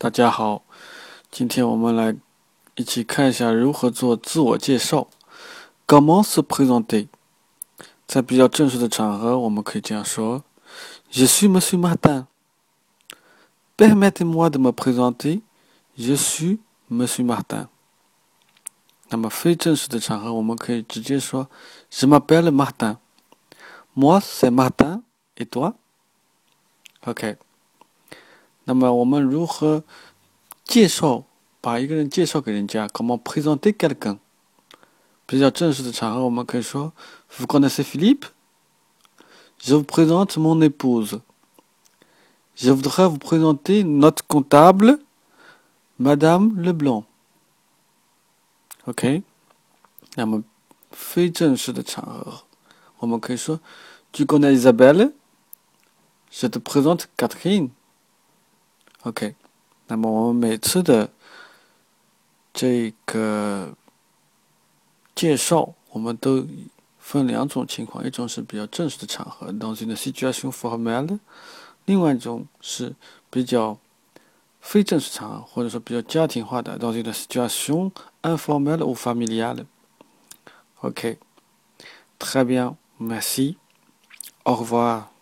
大家好，今天我们来一起看一下如何做自我介绍。Comment se présenter？在比较正式的场合，我们可以这样说：Je suis Monsieur Martin. Permettez-moi de me présenter. Je suis Monsieur Martin. 那么非正式的场合，我们可以直接说：Je m'appelle Martin. Moi c'est Martin. Et toi？OK。那么我们如何介绍把一个人介绍给人家？Comment présenter quelqu'un？比较正式的场合，我们可以说：Vous connaissez Philippe？Je vous présente mon épouse. Je voudrais vous présenter notre comptable, Madame Leblanc. OK？那么非正式的场合，我们可以说：Tu connais Isabelle？Je te présente Catherine. OK，那么我们每次的这个介绍，我们都分两种情况，一种是比较正式的场合当中的 situation formal，另外一种是比较非正式场合，或者说比较家庭化的当中的 situation informelle ou familial。OK，très bien，merci，au revoir。